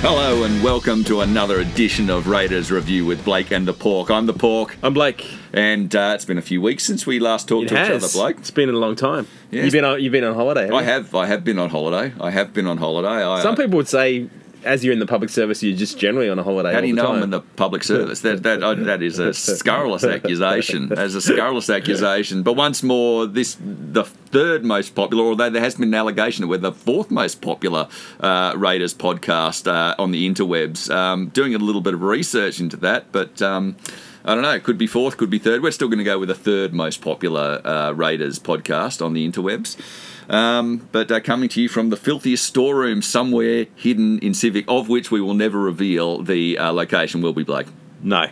Hello and welcome to another edition of Raiders Review with Blake and the Pork. I'm the Pork, I'm Blake. and uh, it's been a few weeks since we last talked It to has. each other, Blake. It's been a long time. Yes. You've been on. You've been on holiday. haven't I you? have, I have been on holiday. I have been on holiday. I, Some people would say, as you're in the public service, you're just generally on a holiday. How do you know time. I'm in the public service? That that uh, that is a scurrilous accusation. That's a scurrilous accusation. But once more, this the third most popular, although there has been an allegation that we're the fourth most popular uh, Raiders podcast uh, on the interwebs. Um, doing a little bit of research into that, but. Um, I don't know. It could be fourth, could be third. We're still going to go with the third most popular uh, Raiders podcast on the interwebs. Um, but uh, coming to you from the filthiest storeroom somewhere hidden in Civic, of which we will never reveal the uh, location, will be Blake. No,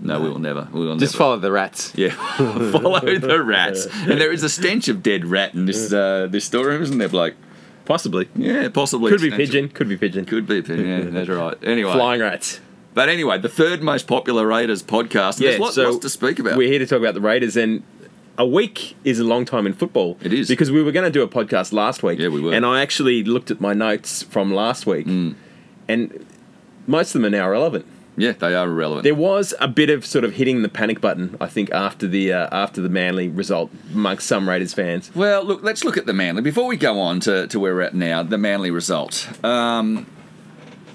No, we will never. We will just never. follow the rats. Yeah, follow the rats. And there is a stench of dead rat in this uh, this storeroom, isn't there, Blake? Possibly. Yeah, possibly. Could be stench pigeon. Could be pigeon. Could be pigeon. Yeah, that's right. Anyway, Flying rats. but anyway, the third most popular Raiders podcast. Yeah. There's lots, so lots to speak about. We're here to talk about the Raiders, and a week is a long time in football. It is. because we were going to do a podcast last week. Yeah, we were. And I actually looked at my notes from last week, Mm. and most of them are now relevant. yeah, they are irrelevant. There was a bit of sort of hitting the panic button, I think, after the uh, after the Manly result amongst some Raiders fans. Well, look, let's look at the Manly. Before we go on to, to where we're at now, the Manly result. Um,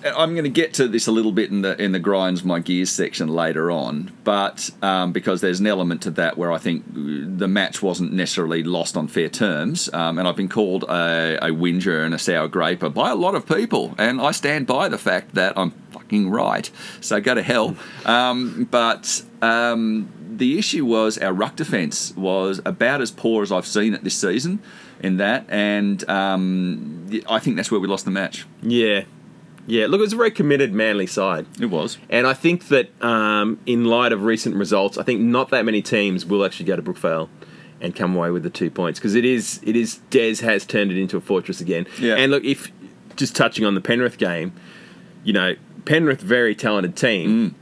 I'm going to get to this a little bit in the in the grinds my gears section later on, but um, because there's an element to that where I think the match wasn't necessarily lost on fair terms, um, and I've been called a, a whinger and a sour graper by a lot of people, and I stand by the fact that I'm fucking right. So go to hell. Um, but um, the issue was our ruck defence was about as poor as I've seen it this season in that, and um, I think that's where we lost the match. Yeah, yeah. Look, it was a very committed Manly side, It was. and I think that um, in light of recent results, I think not that many teams will actually go to Brookvale and come away with the two points because it is it is Des has turned it into a fortress again. Yeah. And look, if just touching on the Penrith game, you know, Penrith very talented team.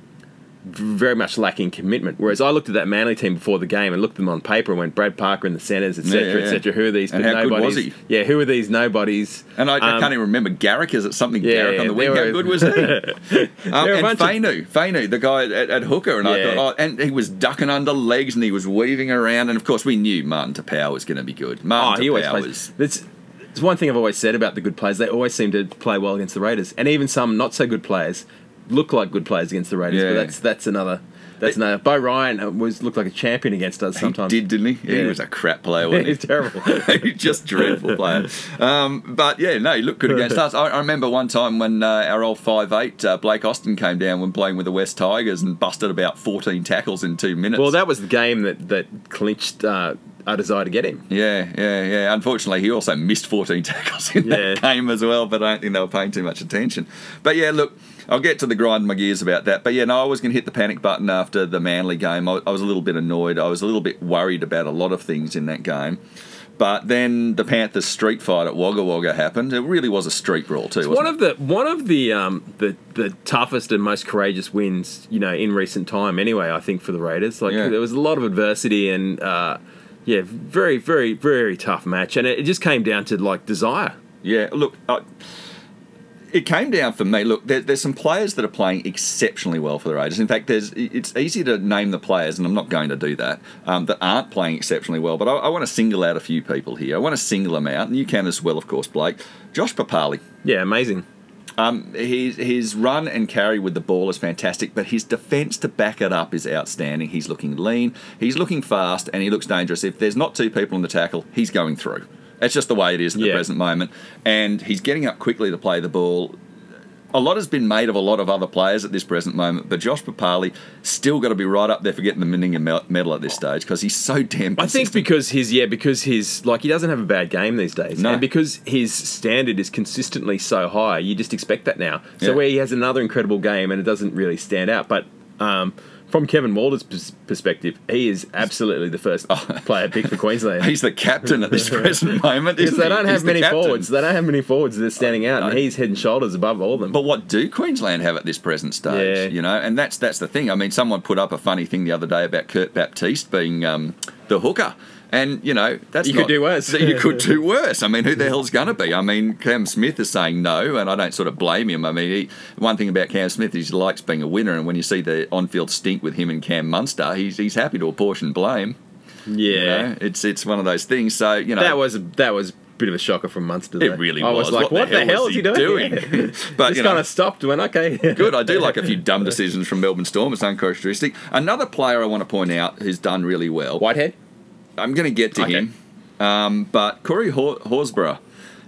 Very much lacking commitment. Whereas I looked at that Manly team before the game and looked at them on paper and went Brad Parker in the centres, etc., Yeah, yeah, yeah. etc. Who are these And how good was nobodies? he? Yeah, who are these nobodies? And I, I Um, can't even remember Garrick. Is it something Garrick on the wing? they How good was he? um, were and bunch of- Fainu, Fainu, the guy at, at hooker, and I thought, oh, and he was ducking under legs and he was weaving around, and of course we knew Martin Taupau was going to be good. Oh, Martin always Taupau was. That's, it's one thing I've always said about the good players. They always seem to play well against the Raiders, and even some not so good players look like good players against the Raiders. Yeah. But that's that's another. That's another. Beau Ryan was looked like a champion against us sometimes. He did, didn't he? He Yeah. was a crap player. Wasn't he? He's terrible. He's just dreadful player. Um, but yeah, no, he looked good against us. I, I remember one time when uh, our old five eight uh, Blake Austin came down when playing with the West Tigers and busted about 14 tackles in two minutes. well, that was the game that that clinched uh, our desire to get him. Yeah, yeah, yeah. Unfortunately, he also missed 14 tackles in Yeah. that game as well, but I don't think they were paying too much attention. But yeah, look, I'll get to the grind my gears about that. But yeah, no, I was going to hit the panic button after the Manly game. I, I was a little bit annoyed. I was a little bit worried about a lot of things in that game. But then the Panthers street fight at Wagga Wagga happened. It really was a street brawl too. Wasn't One it? of the one of the um, the the toughest and most courageous wins, you know, in recent time. Anyway, I think for the Raiders, like Yeah. there was a lot of adversity and uh, yeah, very very very tough match, and it, just came down to like desire. Yeah, look, I, it came down for me. Look, there, there's some players that are playing exceptionally well for the Raiders. In fact, there's it's easy to name the players, and I'm not going to do that, um, that aren't playing exceptionally well. But I, I want to single out a few people here. I want to single them out, and you can as well, of course, Blake. Josh Papalii. Yeah, amazing. Um, his, his run and carry with the ball is fantastic, but his defence to back it up is outstanding. He's looking lean, he's looking fast, and he looks dangerous. If there's not two people in the tackle, he's going through. That's just the way it is at the Yeah. present moment. And he's getting up quickly to play the ball. A lot has been made of a lot of other players at this present moment, but Josh Papalii still got to be right up there for getting the Meninga medal at this stage because he's so damn. I think consistent. because his yeah because his like he doesn't have a bad game these days, No. and because his standard is consistently so high, you just expect that now. So Yeah. where he has another incredible game and it doesn't really stand out, but um, from Kevin Walters' pers- perspective, he is absolutely the first player picked for Queensland. he's the captain at this present moment. Because they don't have many captain. forwards. They don't have many forwards that are standing out, and he's head and shoulders above all of them. But what do Queensland have at this present stage? Yeah. You know, and that's that's the thing. I mean, someone put up a funny thing the other day about Kurt Baptiste being um, the hooker And you know that's You could do worse. you could do worse. I mean, who the hell's going to be? I mean, Cam Smith is saying no, and I don't sort of blame him. I mean, he, one thing about Cam Smith is he likes being a winner, and when you see the on-field stink with him and Cam Munster, he's he's happy to apportion blame. Yeah, You know? it's it's one of those things. So you know that was a, that was a bit of a shocker from Munster. It really I was was. like, what, the, hell, is he doing? but Just you know, kind of stopped. Went okay. good. I do like a few dumb decisions from Melbourne Storm. It's uncharacteristic. Another player I want to point out who's done really well. Whitehead. I'm going to get to Okay. him. Um, but Corey Hor- Horsburgh.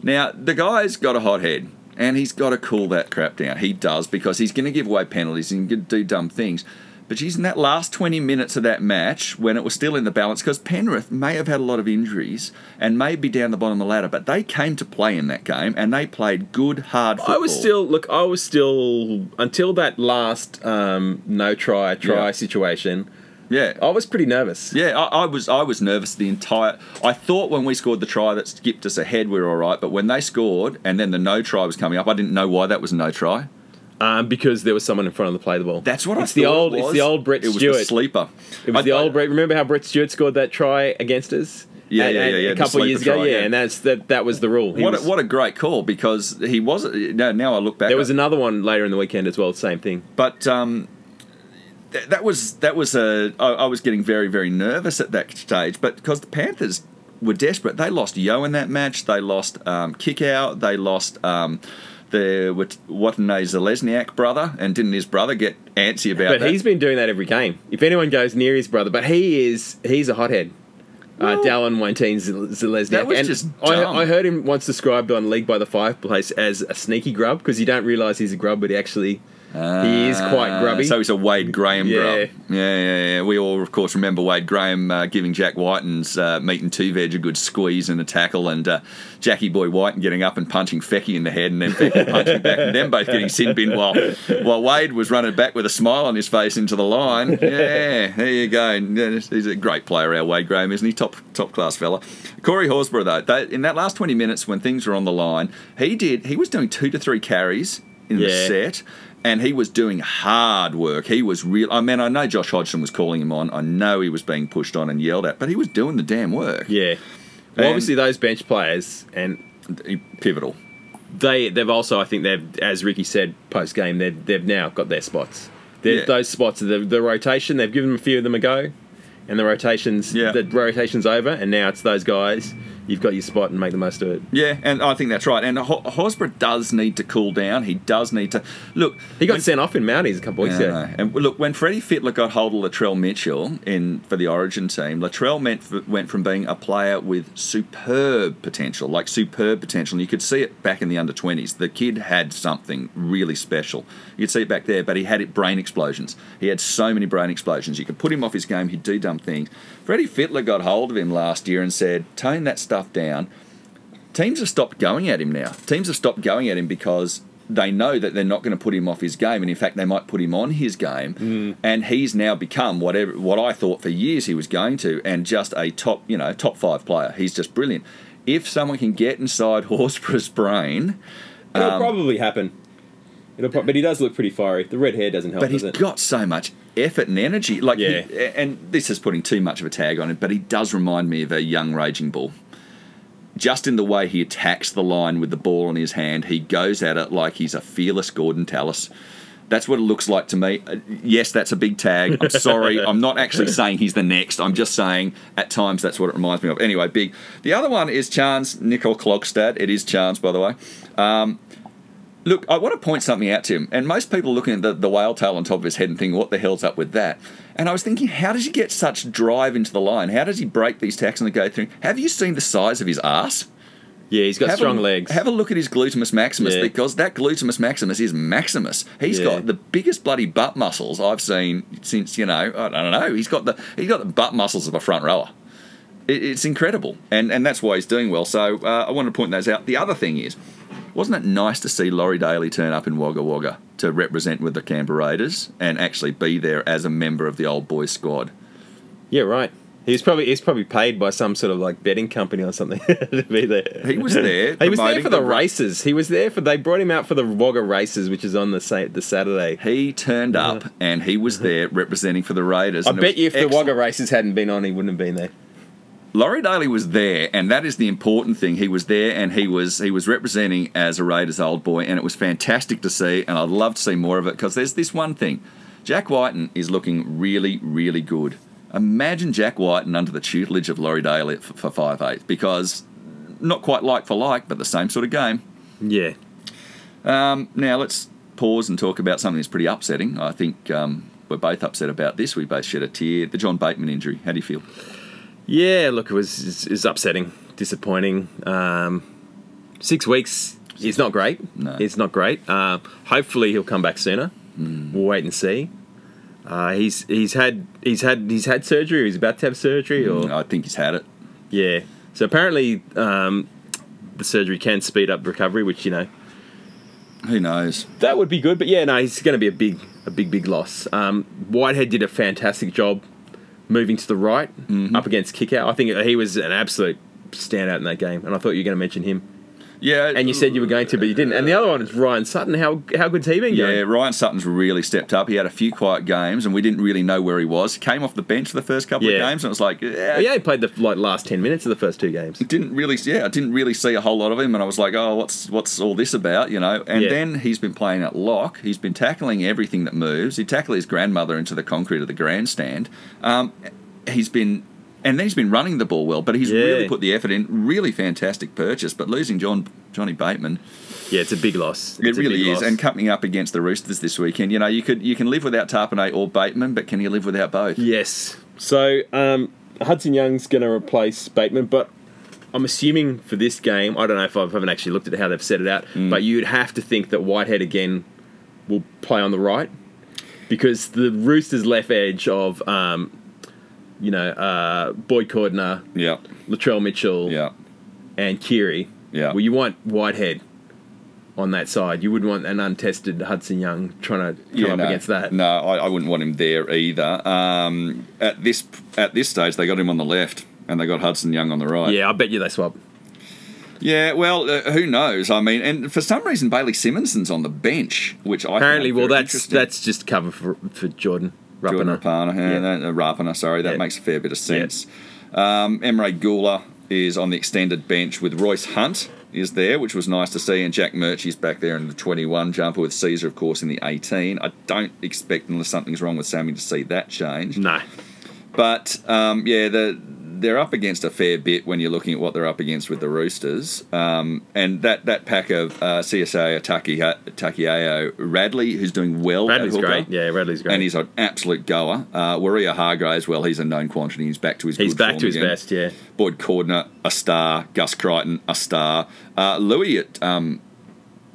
Now, the guy's got a hot head and he's got to cool that crap down. He does because he's going to give away penalties and do dumb things. But geez, in that last 20 minutes of that match, when it was still in the balance, because Penrith may have had a lot of injuries and may be down the bottom of the ladder, but they came to play in that game and they played good, hard football. I was still look. I was still until that last um, no try try Yeah. situation. Yeah, I was pretty nervous. Yeah, I, I was I was nervous the entire. I thought when we scored the try that skipped us ahead, we were all right. But when they scored and then the no try was coming up, I didn't know why that was a no try. Um, because there was someone in front of the play the ball. That's what it's I the old. It was. It's the old Brett It was Stewart. the sleeper. It was I- the old Brett. Remember how Brett Stewart scored that try against us? Yeah, And- yeah, yeah, yeah, A couple of years ago, yeah, yeah. and that's that. That was the rule. He What was- a, what a great call because he was. Now, now I look back. there was another one later in the weekend as well. Same thing. But um, th- that was that was a. I, I was getting very very nervous at that stage, but because the Panthers were desperate, they lost Yeo in that match. They lost um, Kikau. They lost. Um, the Wat- Watene Zelezniak brother, and didn't his brother get antsy about But that? he's been doing that every game. If anyone goes near his brother, but he is he's a hothead. Uh, Well, Dallin Watene Zelezniak. that was and just I, dumb. I heard him once described on League by the Fireplace as a sneaky grub because you don't realise he's a grub, but he actually he is quite Uh, grubby. So he's a Wade Graham Yeah. grub. Yeah, yeah, yeah. We all, of course, remember Wade Graham uh, giving Jack Wighton's uh, meat and two veg a good squeeze and a tackle, and uh, Jackie Boy Whiten getting up and punching Fecky in the head, and then Fecky punching back, and them both getting sin bin while while Wade was running back with a smile on his face into the line. Yeah, there you go. Yeah, He's a great player, our Wade Graham, isn't he? Top top class fella. Corey Horsburgh, though, they, in that last twenty minutes when things were on the line, he did. He was doing two to three carries in the set and he was doing hard work. He was real. I mean, I know Josh Hodgson was calling him on. I know he was being pushed on and yelled at, but he was doing the damn work. yeah. Well, And- obviously those bench players and Pivotal. they they've also I think they've as Ricky said post game they've they've now got their spots. Yeah. Those spots the the rotation they've given a few of them a go, and the rotations Yeah. the rotations over, and now it's those guys. You've got your spot and make the most of it. Yeah, and I think that's right. And Ho- does need to cool down. He does need to look. He got when- sent off in Mounties a couple weeks ago. Know. And look, when Freddie Fittler got hold of Latrell Mitchell in for the Origin team, Latrell meant, went from being a player with superb potential, like superb potential. And you could see it back in the under 20s. The kid had something really special. You could see it back there, but he had it brain explosions. He had so many brain explosions. You could put him off his game, he'd do dumb things. Freddie Fittler got hold of him last year and said, tone that stuff down teams have stopped going at him now. Teams have stopped going at him because they know that they're not going to put him off his game, and in fact, they might put him on his game. And he's now become whatever what I thought for years he was going to, and just a top, you know, top five player. He's just brilliant. If someone can get inside Horsburgh's brain, It'll Um, probably happen. It'll pro- but he does look pretty fiery. The red hair doesn't help, but he's it? got so much effort and energy. Like, he- Yeah. and this is putting too much of a tag on it, but he does remind me of a young raging bull. Just in the way he attacks the line with the ball in his hand, he goes at it like he's a fearless Gordon Tallis. That's what it looks like to me. Uh, yes, that's a big tag. I'm sorry. I'm not actually saying he's the next. I'm just saying at times that's what it reminds me of. Anyway, big. The other one is Charnze Nicoll-Klokstad. It is Chance, by the way. Um, Look, I want to point something out to him. And most people looking at the, the whale tail on top of his head and thinking, what the hell's up with that? And I was thinking, how does he get such drive into the line? How does he break these tacks and go through? Have you seen the size of his ass? yeah, he's got have strong a, legs. Have a look at his glutamus maximus Yeah. because that glutamus maximus is Maximus. He's Yeah. got the biggest bloody butt muscles I've seen since you know I don't know. He's got the he's got the butt muscles of a front rower. It, it's incredible, and and that's why he's doing well. So uh, I want to point those out. The other thing is, wasn't it nice to see Laurie Daley turn up in Wagga Wagga to represent with the Canberra Raiders and actually be there as a member of the old boys squad? yeah, right. He's probably he's probably paid by some sort of like betting company or something to be there. He was there he was there for the, the- races. He was there for. They brought him out for the Wagga races, which is on the sa- the Saturday. He turned up and he was there representing for the Raiders. I bet you if the. Wagga races hadn't been on, he wouldn't have been there. Laurie Daley was there, and that is the important thing. He was there, and he was he was representing as a Raiders old boy, and it was fantastic to see. And I'd love to see more of it because there's this one thing: Jack Wighton is looking really, really good. Imagine Jack Wighton under the tutelage of Laurie Daley for, for five eight, because not quite like for like, but the same sort of game. Yeah. Um, now let's pause and talk about something that's pretty upsetting. I think um, we're both upset about this. We both shed a tear. The John Bateman injury. How do you feel? Yeah, look, it was it's, upsetting, disappointing. Um, six weeks is not great. No. It's not great. Uh, hopefully, he'll come back sooner. We'll wait and see. Uh, he's he's had he's had he's had surgery. Or he's about to have surgery, or I think he's had it. yeah. So apparently, um, the surgery can speed up recovery, which you know Who knows? that would be good. But yeah, no, he's going to be a big a big big loss. Um, Whitehead did a fantastic job moving to the right mm-hmm. up against Kikau. I think he was an absolute standout in that game, and I thought you were going to mention him. Yeah, And you said you were going to, but you didn't. And the other one is Ryan Sutton. How how good's he been going? Yeah, Ryan Sutton's really stepped up. He had a few quiet games, and we didn't really know where he was. He came off the bench for the first couple Yeah. of games, and it was like, yeah, yeah, He played the like last ten minutes of the first two games. didn't really, yeah, I didn't really see a whole lot of him, and I was like, oh, what's what's all this about, you know? And Yeah. then he's been playing at lock. He's been tackling everything that moves. He tackled his grandmother into the concrete of the grandstand. Um, he's been. And then he's been running the ball well, but he's Yeah. really put the effort in. Really fantastic purchase, but losing John Johnny Bateman, Yeah, it's a big loss. It It's a really is, loss. and coming up against the Roosters this weekend, you know, you could you can live without Tapine or Bateman, but can you live without both? Yes. So um, Hudson Young's going to replace Bateman, but I'm assuming for this game, I don't know if I've, I haven't actually looked at how they've set it out, Mm. but you'd have to think that Whitehead again will play on the right because the Roosters' left edge of, um, you know, uh, Boyd Cordner, Yeah, Latrell Mitchell, yeah, and Keary. Yeah. Well, you want Whitehead on that side. You wouldn't want an untested Hudson Young trying to come yeah. up no, against that. No, I, I wouldn't want him there either. Um, at this at this stage, they got him on the left, and they got Hudson Young on the right. Yeah, I bet you they swap. yeah. Well, uh, who knows? I mean, and for some reason, Bailey Simonson's on the bench, which I Apparently, well, that's that's just cover for for Jordan. Rapana. Rapana, yeah, Yeah. uh, Rapana, sorry, that Yeah. makes a fair bit of sense. Um, Emre Guler is on the extended bench with Royce Hunt is there, which was nice to see, and Jack Murchie's back there in the 21 jumper with Caesar, of course, in the 18. I don't expect, unless something's wrong with Sammy, to see that change. No. But um, yeah, the, they're up against a fair bit when you're looking at what they're up against with the Roosters. Um, and that, that pack of uh, CSA, Taki, Takiao, Radley, who's doing well. Radley's great. Yeah, Radley's great. And he's an absolute goer. Uh, Waerea Hargreaves, well, he's a known quantity. He's back to his He's back to his again. best. Yeah. Boyd Cordner, a star. Gus Crichton, a star. Uh, Louis at um,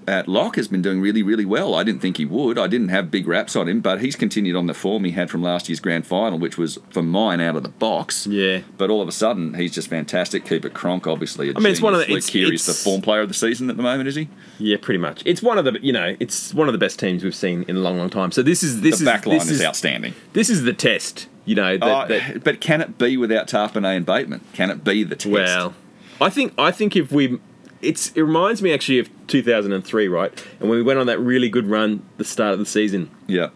at Lock has been doing really, really well. I didn't think he would. I didn't have big raps on him, but he's continued on the form he had from last year's grand final, which was for mine out of the box. Yeah. But all of a sudden, he's just fantastic. Keep it Cronk, obviously. I mean, it's one of the- it's- Keary's the form player of the season at the moment, is he? Yeah, pretty much. It's one of the you know, it's one of the best teams we've seen in a long, long time. So this is this the is back line this is, is outstanding. this is the test. You know that, Oh, that but can it be without Tapine and Bateman? Can it be the test? well, I think I think if we, it's it reminds me actually of 2003, right? And when we went on that really good run the start of the season. yeah.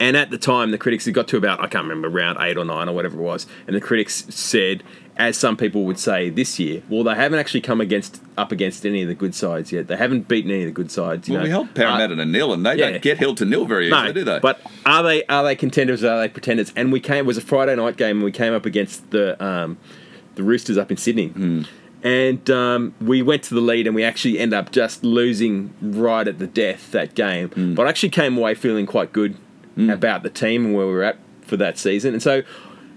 And at the time, the critics had got to about, I can't remember, round eight or nine or whatever it was. And the critics said, as some people would say this year, well, they haven't actually come against up against any of the good sides yet. They haven't beaten any of the good sides. You Well, know. we held Parramatta to nil, and they yeah. don't get held to nil very easily, No, do they? but are they are they contenders? Or are they pretenders? And we came. It was a Friday night game, and we came up against the um, the Roosters up in Sydney, Hmm. And um, we went to the lead, and we actually end up just losing right at the death that game. Hmm. But I actually came away feeling quite good about the team and where we were at for that season. And so,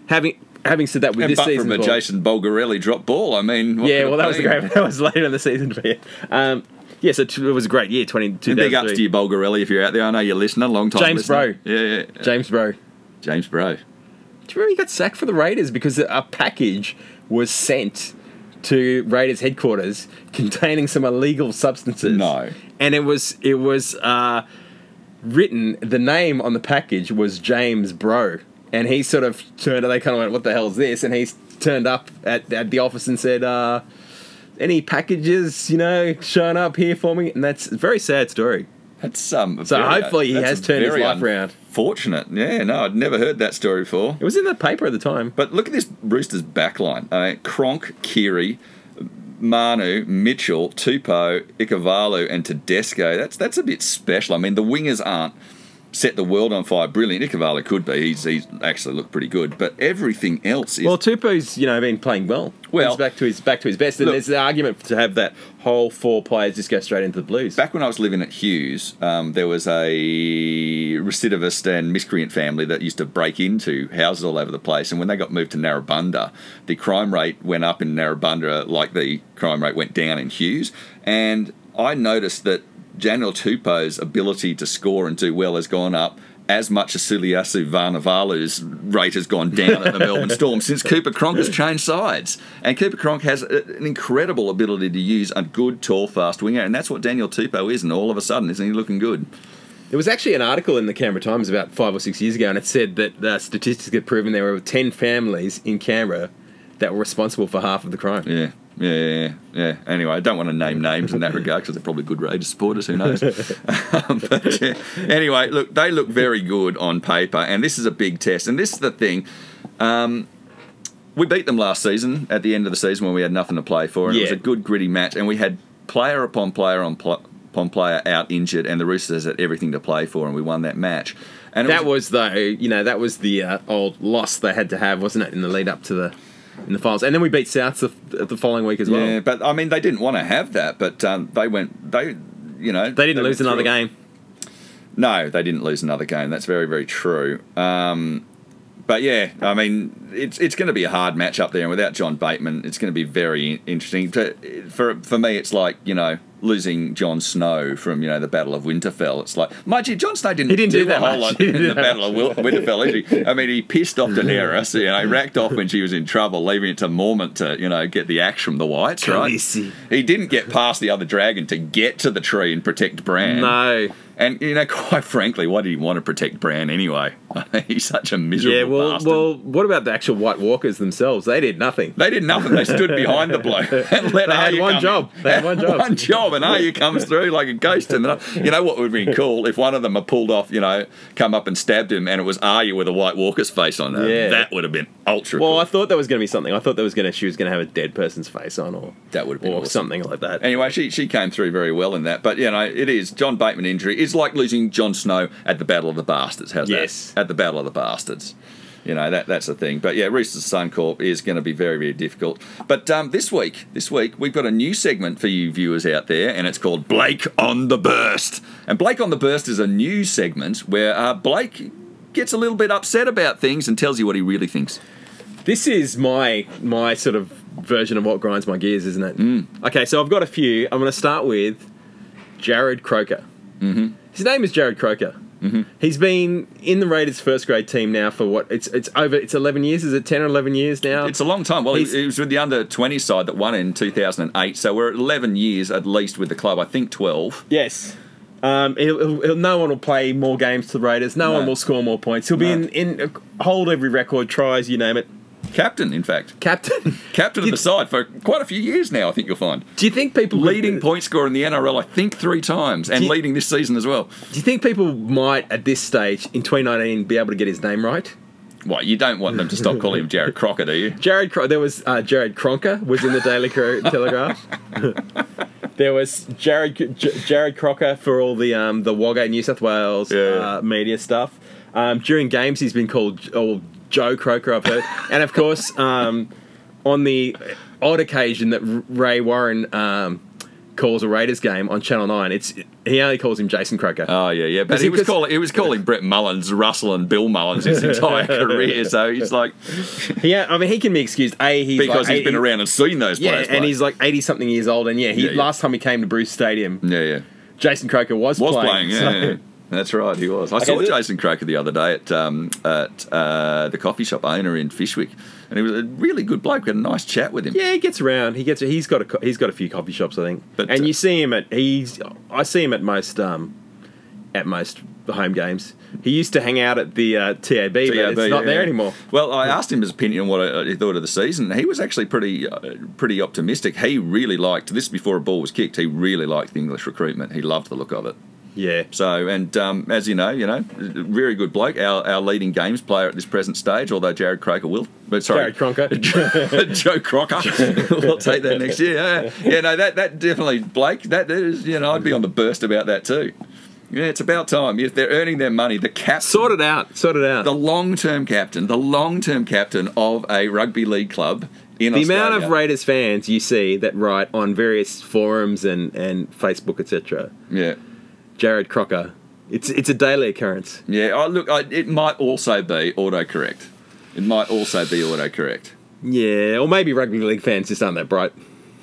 having having said that, with and this but season, from a Jason Bulgarelli drop ball, I mean, what yeah, well, that was great. That was later in the season, but yeah. Um, yeah, so t- it was a great year, 20, And big ups to you, Bulgarelli, if you're out there. I know you're listening. Long time James listener. Bro. Yeah, yeah. James Bro. James Bro. Do you remember he got sacked for the Raiders because a package was sent to Raiders headquarters containing some illegal substances? No. And it was it was uh, written. The name on the package was James Bro, and he sort of turned. They kind of went, "What the hell is this?" And he turned up at, at the office and said. Uh, any packages, you know, showing up here for me? And that's a very sad story. That's um. So very- hopefully he has turned his life around. Fortunate, yeah. No, I'd never heard that story before. It was in the paper at the time. But look at this Roosters backline. Uh, Cronk, Keary, Manu, Mitchell, Tupou, Ikavalu, and Tedesco. That's that's a bit special. I mean, the wingers aren't set the world on fire. Brilliant. Ikavalu could be. He's, he's actually looked pretty good. But everything else is. Well, Tupou's you know been playing well. Well- he's back to his back to his best, and Look- there's the argument to have that whole four players just go straight into the Blues. Back when I was living at Hughes, um, there was a recidivist and miscreant family that used to break into houses all over the place. And when they got moved to Narrabundah, the crime rate went up in Narrabundah like the crime rate went down in Hughes. And I noticed that Daniel Tupou's ability to score and do well has gone up as much as Suliasi Vunivalu's rate has gone down at the Melbourne Storm since Cooper Cronk has changed sides. And Cooper Cronk has an incredible ability to use a good, tall, fast winger, and that's what Daniel Tupou is. And all of a sudden, isn't he looking good? There was actually an article in the Canberra Times about five or six years ago, and it said that uh, statistics had proven there were ten families in Canberra that were responsible for half of the crime. Yeah. Yeah, yeah, yeah. Anyway, I don't want to name names in that regard because they're probably good Raiders supporters. Who knows? um, but, yeah. Anyway, look, they look very good on paper, and this is a big test. And this is the thing. Um, we beat them last season at the end of the season when we had nothing to play for, and it was a good gritty match. And we had player upon player on pl- upon player out injured, and the Roosters had everything to play for, and we won that match. And That was though, you know, that was the uh, old loss they had to have, wasn't it, in the lead up to the in the finals, and then we beat Souths the, the following week as well. yeah, but I mean, they didn't want to have that, but um, they went. They, you know, They didn't lose another game. No, they didn't lose another game. That's very, very true. Um, but yeah, I mean, it's it's going to be a hard match up there, and without John Bateman, it's going to be very interesting. To, for for me, it's like you know losing Jon Snow from you know the Battle of Winterfell. It's like, mind you, Jon Snow didn't, He didn't do a that whole lot in the Battle of Winterfell. I mean, he pissed off Daenerys, you know, racked off when she was in trouble, leaving it to Mormont to you know get the axe from the Whites, right? He didn't get past the other dragon to get to the tree and protect Bran. No. And you know, quite frankly, why did he want to protect Bran anyway? He's such a miserable Yeah, well, bastard. well, what about the actual White Walkers themselves? They did nothing. they did nothing. They stood behind the bloke and let They had one job. They had one job. one job, and Arya comes through like a ghost. And you know what would have been cool if one of them had pulled off, you know, come up and stabbed him, and it was Arya with a White Walker's face on her. Yeah. That would have been ultra. Well, cool. I thought that was going to be something. I thought there was going to she was going to have a dead person's face on, or that would have been or awesome. something like that. Anyway, she she came through very well in that. But you know, it is John Bateman injury. is like losing Jon Snow at the Battle of the Bastards. How's Yes. that? At the Battle of the Bastards. You know that that's the thing. But yeah, Roosters Suncorp is going to be very very difficult. But um, this week, this week we've got a new segment for you viewers out there, and it's called Blake on the Burst. And Blake on the Burst is a new segment where uh, Blake gets a little bit upset about things and tells you what he really thinks. This is my my sort of version of what grinds my gears, isn't it? Mm. Okay, so I've got a few. I'm going to start with Jared Croker. Mm-hmm. His name is Jared Croker. Mm-hmm. He's been in the Raiders' first grade team now for what? It's it's over. It's 11 years. Is it 10 or 11 years now? It's a long time. Well, he, He's- he was with the under 20 side that won in 2008. So we're at 11 years at least with the club. I think 12. Yes. Um, he'll, he'll, he'll- no one will play more games to the Raiders. No, No. one will score more points. He'll be No. in, in hold every record, tries, you name it. Captain, in fact. Captain. Captain of the side for quite a few years now, I think you'll find. Do you think people Leading point scorer in the NRL, I think, three times, and you- leading this season as well. Do you think people might at this stage in 2019 be able to get his name right? What, you don't want them to stop calling him Jared Crocker, do you? Jared, Cro- there was uh, Jared Cronker was in the Daily Telegraph. there was Jared J- Jared Crocker for all the um, the Wagga New South Wales Yeah. uh, media stuff. Um, during games, he's been called or Joe Croker, I've heard, and of course, um, on the odd occasion that Ray Warren um, calls a Raiders game on Channel Nine, it's he only calls him Jason Croker. Oh yeah, yeah. But Because he he- was calling he was calling Brett Mullins, Russell, and Bill Mullins his entire career. So he's like yeah, I mean, he can be excused. A, he's because like, he's been around and seen those Yeah, players. and play. he's like eighty something years old, and yeah, he Yeah, yeah. last time he came to Bruce Stadium, yeah, yeah. Jason Croker was, was playing. playing. yeah, so- yeah. That's right, he was. I Okay, saw Jason Croker the other day at um, at uh, the coffee shop owner in Fyshwick, and he was a really good bloke. We had a nice chat with him. Yeah, he gets around. He gets. He's got a. He's got a few coffee shops, I think. But, and uh, you see him at. He's. I see him at most. Um, at most home games. He used to hang out at the uh, TAB, but TAB, it's not yeah. there anymore. Well, I asked him his opinion on what he thought of the season. He was actually pretty uh, pretty optimistic. He really liked this before a ball was kicked. He really liked the English recruitment. He loved the look of it. Yeah. So, and um, as you know, you know, very good bloke, our, our leading games player at this present stage. Although Jared Croker will, but sorry, Jared Cronker. Joe Crocker. we'll take that next year. Yeah, yeah. No, that that definitely Blake. That is, you know, I'd be on the burst about that too. Yeah, it's about time. If they're earning their money, the captain, sort it out. Sort it out. the long-term captain, the long-term captain of a rugby league club in the Australia. amount of Raiders fans you see that write on various forums and, and Facebook, etc. yeah. Jared Crocker. It's it's a daily occurrence. Yeah, oh, look, I, it might also be autocorrect. It might also be autocorrect. Yeah, or maybe rugby league fans just aren't that bright.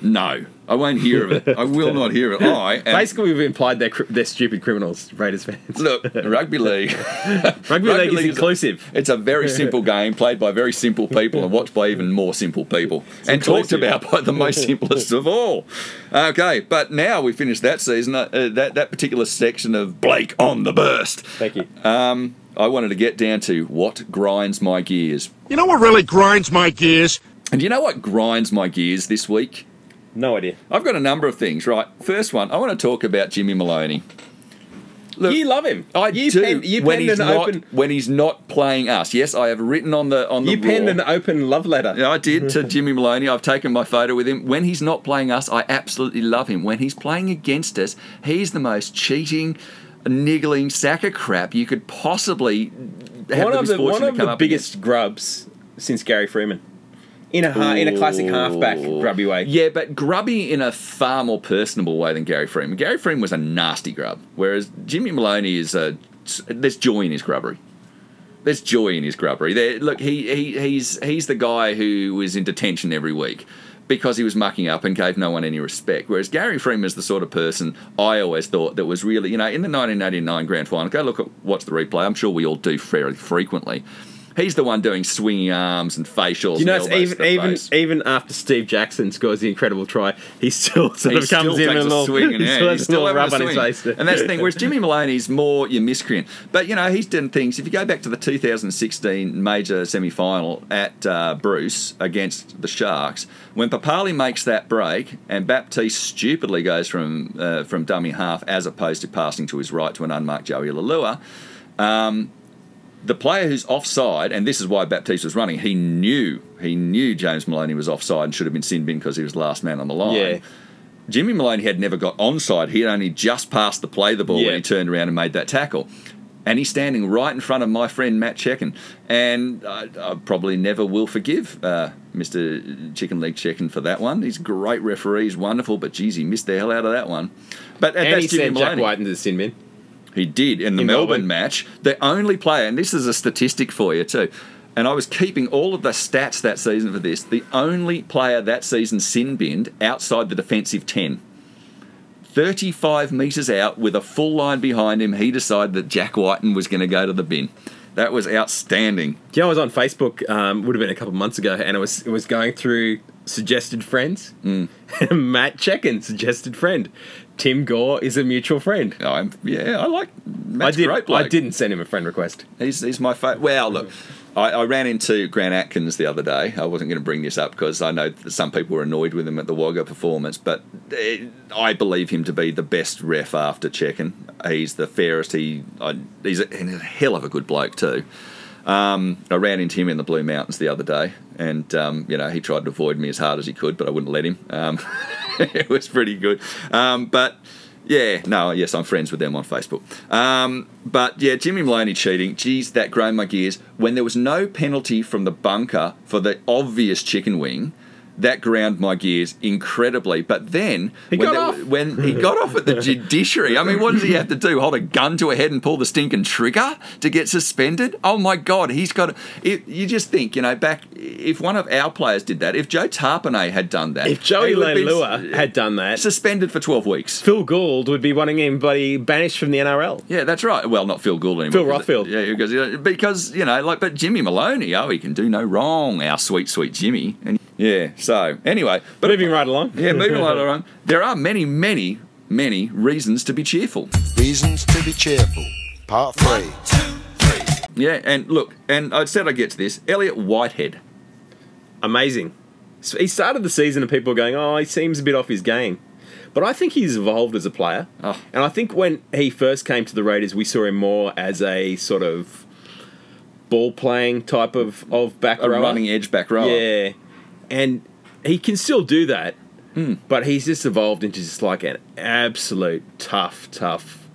No, I won't hear of it. I will not hear it. I am, Basically, we've implied they're, they're stupid criminals, Raiders fans. look, rugby league. Rugby, league is a- inclusive. it's a very simple game played by very simple people and watched by even more simple people and talked about by the most simplest of all. Okay, but now we finished that season, uh, uh, that that particular section of Blake on the burst. Thank you. Um, I wanted to get down to what grinds my gears. You know what really grinds my gears? And you know what grinds my gears this week? No idea. I've got a number of things, right? First one, I want to talk about Jimmy Maloney. Look, you love him. I you do Pen, you when penned he's an not open. when he's not playing us. Yes, I have written on the on the You penned an open love letter. Yeah, I did to Jimmy Maloney. I've taken my photo with him. When he's not playing us, I absolutely love him. When he's playing against us, he's the most cheating, niggling sack of crap you could possibly have one the of the one of the biggest grubs since Gary Freeman. In a ha- in a classic halfback grubby way. Yeah, but grubby in a far more personable way than Gary Freeman. Gary Freeman was a nasty grub, whereas Jimmy Maloney is a. There's joy in his grubbery. There's joy in his grubbery. There, look, he, he he's he's the guy who was in detention every week because he was mucking up and gave no one any respect. Whereas Gary Freeman is the sort of person I always thought that was really, you know, in the 1989 grand final. Go look at watch the replay. I'm sure we all do fairly frequently. He's the one doing swinging arms and facials. You know, and it's even even face. even after Steve Jackson scores the incredible try, he still sort He of still comes in a little, swing, and yeah, still he's a little rub on his face. And that's the thing. Whereas Jimmy Maloney's more your miscreant, but you know he's done things. If you go back to the 2016 major semi-final at uh, Bruce against the Sharks, when Papalii makes that break and Baptiste stupidly goes from uh, from dummy half as opposed to passing to his right to an unmarked Joey Leilua. Um, the player who's offside, and this is why Baptiste was running, he knew he knew James Maloney was offside and should have been sin bin because he was the last man on the line. Yeah. Jimmy Maloney had never got onside. He had only just passed the play the ball Yeah. when he turned around and made that tackle. And he's standing right in front of my friend Matt Cecchin. And I, I probably never will forgive uh, Mr. Chicken Leg Cecchin for that one. He's a great referee, he's wonderful, but geez, he missed the hell out of that one. But and that's he Jimmy sent Jack White into the sin bin. He did in the In Melbourne, Melbourne. match. The only player, and this is a statistic for you too, and I was keeping all of the stats that season for this. The only player that season sin binned outside the defensive 10. 35 metres out with a full line behind him, he decided that Jack Wighton was going to go to the bin. That was outstanding. Yeah, you know, I was on Facebook, um, would have been a couple of months ago, and I was it was going through suggested friends. Mm. Matt Cecchin, suggested friend. Tim Gore is a mutual friend. I'm, yeah, I like Matt's I did. great bloke. I didn't send him a friend request. He's, he's my favourite. Well, look, I, I ran into Grant Atkins the other day. I wasn't going to bring this up because I know that some people were annoyed with him at the Wagga performance, but eh, I believe him to be the best ref after checking. He's the fairest. He I, he's, a, he's a hell of a good bloke too. Um, I ran into him in the Blue Mountains the other day, and um, you know he tried to avoid me as hard as he could, but I wouldn't let him. Um, it was pretty good, um, but. Yeah, no, yes, I'm friends with them on Facebook. Um, but yeah, Jimmy Maloney cheating. Geez, that ground my gears. When there was no penalty from the bunker for the obvious chicken wing, that ground my gears incredibly. But then He when, got there- off. when he got off at the judiciary, I mean, what does he have to do? Hold a gun to a head and pull the stinking trigger to get suspended? Oh my God, he's got. It, you just think, you know, back if one of our players did that, if Joe Tapine had done that, If Joey he would have been Leilua had done that, suspended for twelve weeks. Phil Gould would be wanting him bloody banished from the NRL. Yeah, that's right. Well, not Phil Gould anymore. Phil Rothfield. Yeah, because you know, because you know, like, but Jimmy Maloney, oh, he can do no wrong. Our sweet, sweet Jimmy. And yeah. So anyway, but Moving right along. yeah, moving right along. There are many, many, many reasons to be cheerful. Reasons to be cheerful. Part three. Yeah, and look, and I said I'd get to this. Elliott Whitehead. amazing. So he started the season and people were going, "Oh, he seems a bit off his game," But I think he's evolved as a player. Oh. And I think when he first came to the Raiders, we saw him more as a sort of ball playing type of, of back A rower. running edge back rower. Yeah. And he can still do that, Hmm. but he's just evolved into just like an absolute tough, tough,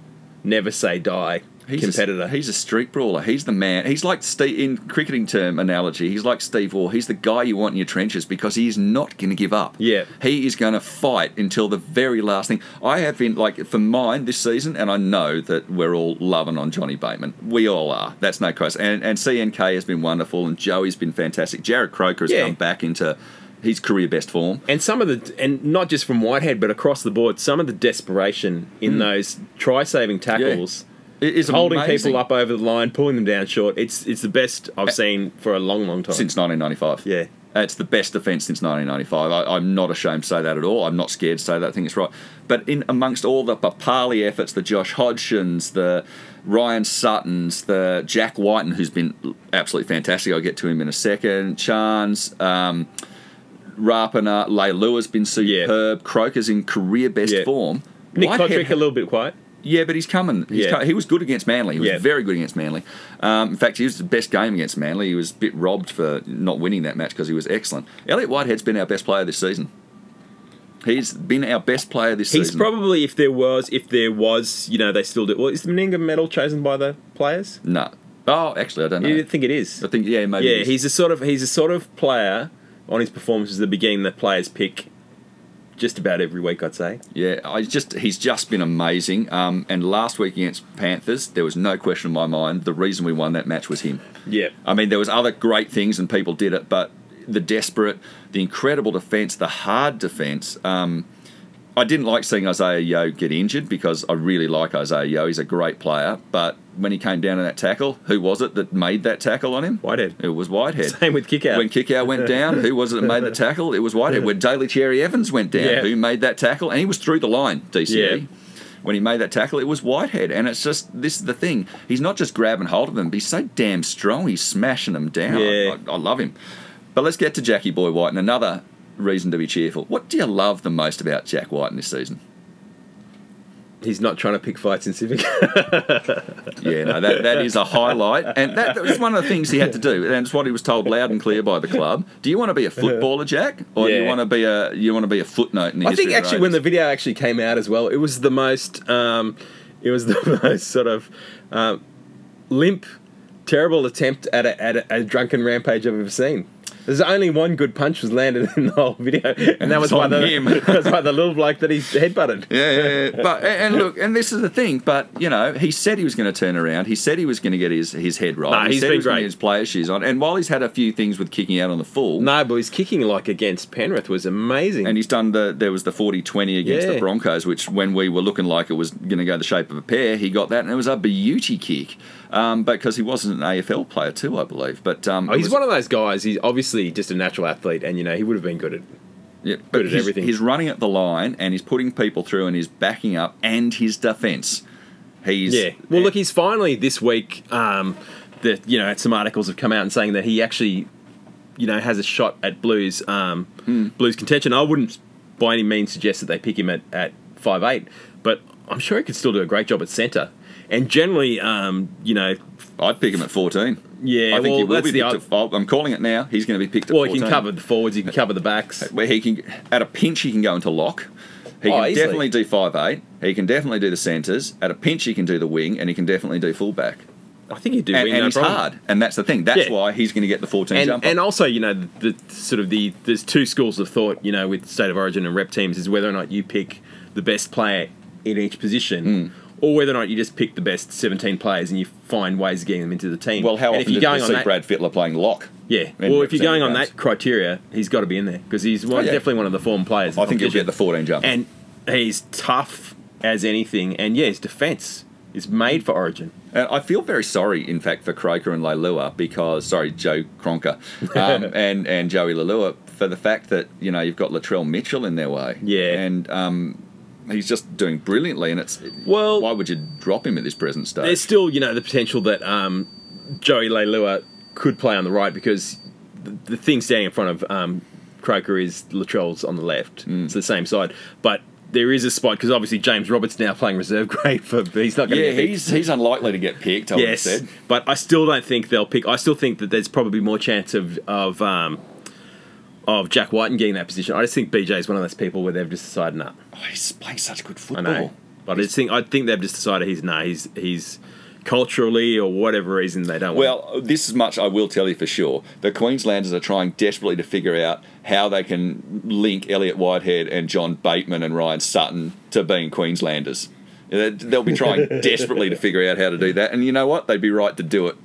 never say die He's competitor. A, he's a street brawler. He's the man. He's like Steve, in cricketing term analogy. He's like Steve Waugh. He's the guy you want in your trenches because he is not going to give up. Yeah. he is going to fight until the very last thing. I have been like for mine this season, and I know that we're all loving on Johnny Bateman. We all are. That's no question. And and CNK has been wonderful, and Joey's been fantastic. Jared Croker has Yeah. come back into his career best form. and some of the, and not just from Whitehead, but across the board, some of the desperation in hmm. those try saving tackles. It is Holding amazing. people up over the line, pulling them down short. It's it's the best I've seen for a long, long time. since 1995. Yeah. It's the best defence since 1995. I, I'm not ashamed to say that at all. I'm not scared to say that. I think it's right. But in amongst all the Papalii efforts, the Josh Hodgsons, the Ryan Suttons, the Jack Wighton, who's been absolutely fantastic. I'll get to him in a second. Chance, um, Rapana, Leilua's been superb. Croker's in career best Yeah. form. Nick Whitehead Cotric a little bit quiet. Yeah, but he's coming. He's Yeah. co- he was good against Manly. He was Yeah. very good against Manly. Um, in fact, he was the best game against Manly. He was a bit robbed for not winning that match because he was excellent. Elliott Whitehead's been our best player this season. He's been our best player this He's season. He's probably if there was if there was you know they still do. Well, is the Meninga medal chosen by the players? no. Oh, actually, I don't know. You think it is? I think yeah, maybe. yeah, he's a sort of he's a sort of player on his performances at the beginning that players pick just about every week. I'd say. Yeah, I just he's just been amazing. Um, and last week against Panthers, there was no question in my mind the reason we won that match was him. Yeah. I mean, there was other great things and people did it, but the desperate, the incredible defence, the hard defence. Um, I didn't like seeing Isaiah Yeo get injured because I really like Isaiah Yeo. He's a great player, but when he came down in that tackle, who was it that made that tackle on him? Whitehead. It was Whitehead. Same with kick out. When Kikau went down, who was it that made the tackle? It was Whitehead. When Daly Cherry Evans went down, Yeah. who made that tackle? And he was through the line, DCE. Yeah. When he made that tackle, it was Whitehead. And it's just, this is the thing. He's not just grabbing hold of them, but he's so damn strong. He's smashing them down. Yeah. I, I love him. But let's get to Jackie Boy White and another reason to be cheerful. What do you love the most about Jack White in this season? He's not trying to pick fights in Civic. Yeah, no, that, that is a highlight, and that, that was one of the things he had to do, and it's what he was told loud and clear by the club. Do you want to be a footballer, Jack, or do you want to be a you want to be a footnote in the I think actually when the video actually came out as well, it was the most, um, it was the most sort of um, limp, terrible attempt at a, at a, a drunken rampage I've ever seen. There's only one good punch was landed in the whole video, and, that was by the him. that was by the little bloke that he headbutted. Yeah, yeah, yeah. but and and look, and this is the thing. But you know, he said he was going to turn around. He said he was going to get his, his head right. Nah, he he's said been he was great. his player shoes on. And while he's had a few things with kicking out on the full, No, but his kicking like against Penrith was amazing. and he's done the there was the 40-20 against Yeah. the Broncos, which when we were looking like it was going to go the shape of a pear, he got that, and it was a beauty kick. Um, because he wasn't an AFL player too, I believe. But um, oh, he's was- one of those guys. He's obviously just a natural athlete, and you know he would have been good at. Yeah, good but at everything. He's running at the line and he's putting people through and he's backing up and his defence. He's Yeah. Well, look, he's finally this week. Um, that you know, some articles have come out and saying that he actually, you know, has a shot at Blues um, Hmm. Blues contention. I wouldn't by any means suggest that they pick him at at five eight, but I'm sure he could still do a great job at centre. And generally, um, you know, I'd pick him at fourteen. Yeah, I think well, he will be the picked. oh, I'm calling it now. He's going to be picked at well, he can cover the forwards, he can cover the backs. Where he can, at a pinch, he can go into lock. He Oh, can easily. definitely do five eight. He can definitely do the centres. At a pinch, he can do the wing, and he can definitely do fullback. I think he'd do. And, wing, and no he's problem. hard, and that's the thing. That's Yeah. why he's going to get the 14 and, jumper. and also, you know, the, the sort of the there's two schools of thought, you know, with state of origin and rep teams is whether or not you pick the best player in each position, Hmm. Or whether or not you just pick the best 17 players and you find ways of getting them into the team. well, how and often if you're going see on that, Brad Fittler playing lock? yeah. Well, if you're going on that criteria, he's got to be in there because he's one, Oh, yeah. definitely one of the form players. I think he'll get the 14 jumper. and he's tough as anything, and yeah, his defense is made for Origin. And I feel very sorry, in fact, for Croker and Leilua because, sorry, Joe Cronker um, and, and Joey Leilua for the fact that, you know, you've got Latrell Mitchell in their way. Yeah. And um, he's just doing brilliantly. And it's, Well- why would you drop him at this present stage? There's still, you know, the potential that um, Joey Leilua could play on the right because the, the thing standing in front of um, Croker is Latrell's on the left. Mm. It's the same side. But there is a spot because obviously James Roberts now playing reserve grade for. He's not going to Yeah, get picked. he's he's unlikely to get picked. I would have Yes, said. but I still don't think they'll pick. I still think that there's probably more chance of of um, of Jack Wighton getting that position. I just think BJ is one of those people where they've just decided, nah, Oh, he's playing such good football. I know. But I just think I think they've just decided he's nah, he's he's culturally or whatever reason they don't. want Well, this is much I will tell you for sure. The Queenslanders are trying desperately to figure out how they can link Elliott Whitehead and John Bateman and Ryan Sutton to being Queenslanders. They'll be trying desperately to figure out how to do that, and you know what? They'd be right to do it.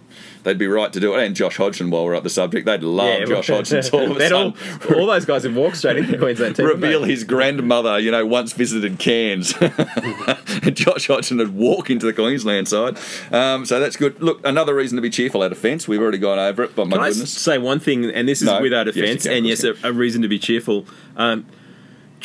They'd be right to do it. And Josh Hodgson, while we're at the subject, they'd love Yeah, Josh Hodgson all of a They'd all, sudden all those guys have walked straight into the Queensland team. reveal mate. his grandmother, you know, once visited Cairns. and Josh Hodgson would walk into the Queensland side. Um, so that's good. Look, another reason to be cheerful out of fence. We've already gone over it, but my Can I goodness. say one thing, and this is No. without Yes, you offence, can, and yes, a, a reason to be cheerful. Um,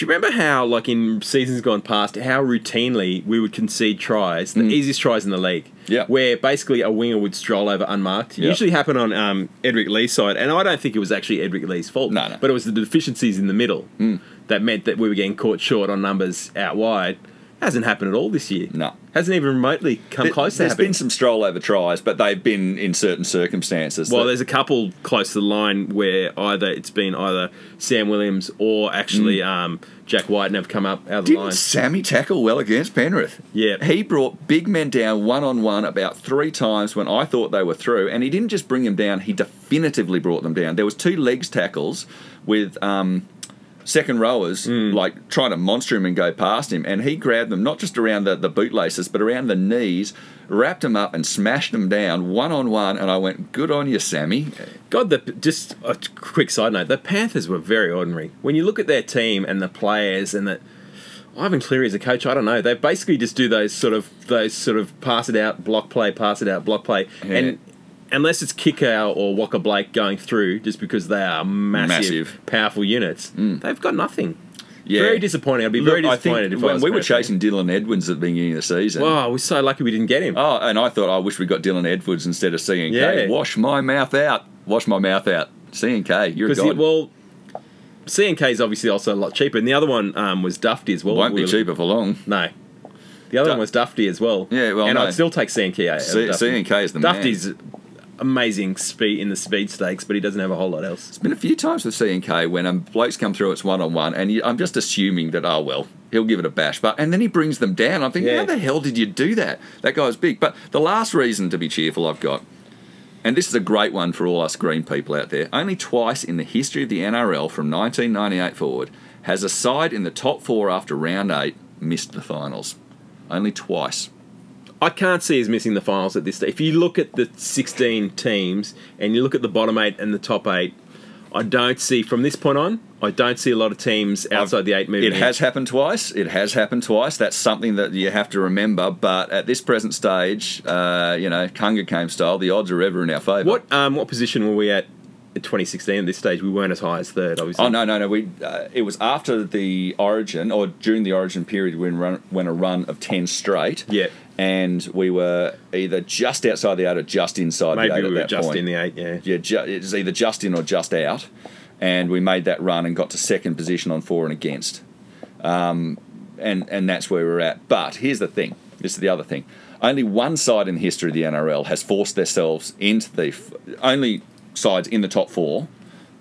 do you remember how, like in seasons gone past, how routinely we would concede tries, the easiest tries in the league? Mm. Yeah. Where basically a winger would stroll over unmarked. It Yeah. usually happened on um, Edrick Lee's side, and I don't think it was actually Edrick Lee's fault. No, no. But it was the deficiencies in the middle Mm. that meant that we were getting caught short on numbers out wide. Hasn't happened at all this year. No. Hasn't even remotely come There- close to There's happening. been some stroll over tries, but they've been in certain circumstances. Well, that- there's a couple close to the line where either it's been either Sam Williams or actually um, Jack Wighton have come up out of the Mm. Didn't line. Sammy tackle well against Penrith? Yeah. He brought big men down one on one about three times when I thought they were through, and he didn't just bring them down, he definitively brought them down. There was two legs tackles with um, second rowers Hmm. like trying to monster him and go past him, and he grabbed them not just around the, the bootlaces, but around the knees, wrapped them up and smashed them down one on one, and I went, good on you, Sammy. God, the, just a quick side note: the Panthers were very ordinary. When you look at their team and the players and the Ivan Cleary as a coach, I don't know. They basically just do those sort of those sort of pass it out, block play, pass it out, block play, Yeah. and unless it's Kikau or Waqa Blake going through, just because they are massive, Massive. Mm. powerful units, they've got nothing. Yeah. Very disappointing. I'd be Look, very disappointed if I when was we were chasing Dylan Edwards at the beginning of the season. Wow, we're so lucky we didn't get him. Oh, and I thought I wish we got Dylan Edwards instead of C and K. Wash my mouth out. Wash my mouth out. C and K. You're a god. well, C and K is obviously also a lot cheaper, and the other one um, was Dufty as well. Won't be We were- cheaper for long. No, the other Du- one was Dufty as well. Yeah, well, and no. I'd still take C and K. c&k is the man. Amazing speed in the speed stakes, but he doesn't have a whole lot else. It's been a few times with C and K when um, blokes come through, it's one on one, and you, I'm just assuming that oh well, he'll give it a bash, but and then he brings them down. I'm thinking, Yeah. how the hell did you do that? That guy's big. But the last reason to be cheerful I've got, and this is a great one for all us green people out there. Only twice in the history of the NRL from 1998 forward has a side in the top four after round eight missed the finals. Only twice. I can't see us missing the finals at this stage. If you look at the 16 teams and you look at the bottom eight and the top eight, I don't see from this point on. I don't see a lot of teams outside the eight moving. It has happened twice. It has happened twice. That's something that you have to remember. But at this present stage, uh, you know, Hunger Games style. The odds are ever in our favour. What um, what position were we at in 2016? At this stage, we weren't as high as third. Obviously. Oh no, no, no. We uh, it was after the Origin or during the Origin period when run when a run of ten straight. Yeah. And we were either just outside the eight or just inside the Maybe eight we at were that just point. in the eight. Yeah. yeah, ju- it was either just in or just out, and we made that run and got to second position on for and against, um, and and that's where we're at. But here's the thing: this is the other thing. Only one side in the history of the NRL has forced themselves into the f- only sides in the top four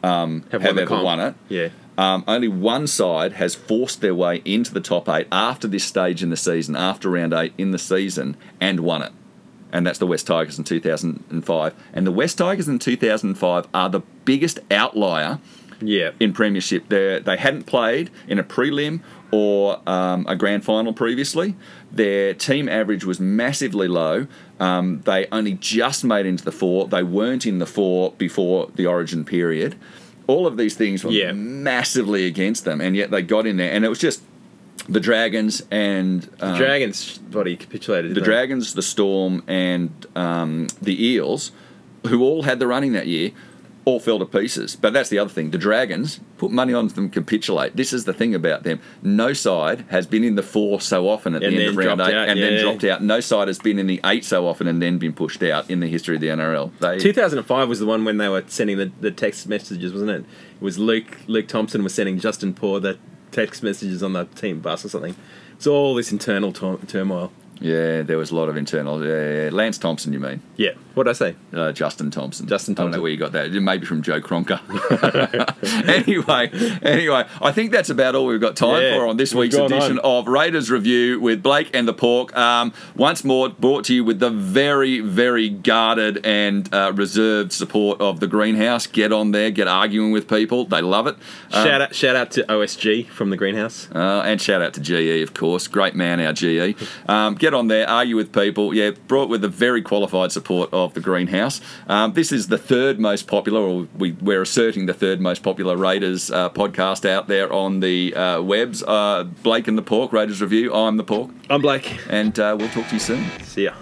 Have, have won ever won it. Yeah. Um, only one side has forced their way into the top eight after this stage in the season, after round eight in the season, and won it. And that's the West Tigers in 2005. And the West Tigers in 2005 are the biggest outlier Yeah. in Premiership. They're, they hadn't played in a prelim or um, a grand final previously. Their team average was massively low. Um, they only just made into the four. They weren't in the four before the Origin period. All of these things were Yeah. massively against them, and yet they got in there. And it was just the Dragons and um, Dragons body capitulated. the they? Dragons, the Storm, and um, the Eels, who all had the running that year, all fell to pieces. But that's the other thing. The Dragons put money on them capitulate. This is the thing about them. No side has been in the four so often at And the end of round eight out, and yeah. then dropped out. No side has been in the eight so often and then been pushed out in the history of the NRL. They 2005 was the one when they were sending the, the text messages, wasn't it? It was Luke Luke Thompson was sending Justin Poore the text messages on the team bus or something. It's all this internal tur- turmoil. Yeah, there was a lot of internal. Yeah. Lance Thompson, you mean? Yeah. What did I say? Uh, Justin Thompson. Justin I don't know Thompson. where you got that. Maybe from Joe Cronker. anyway, anyway, I think that's about all we've got time Yeah, for on this week's edition on. of Raiders Review with Blake and the Pork. Um, once more, brought to you with the very, very guarded and uh, reserved support of the Greenhouse. Get on there, get arguing with people. They love it. Um, shout out, shout out to OSG from the greenhouse. uh, and shout out to GE, of course. Great man, our GE. Um, get on there, argue with people. Yeah, brought with the very qualified support of the Greenhouse. Um, this is the third most popular, or we, we're asserting the third most popular Raiders uh, podcast out there on the uh, webs. Uh, Blake and the Pork, Raiders Review. I'm the Pork. I'm Blake. And uh, we'll talk to you soon. See ya.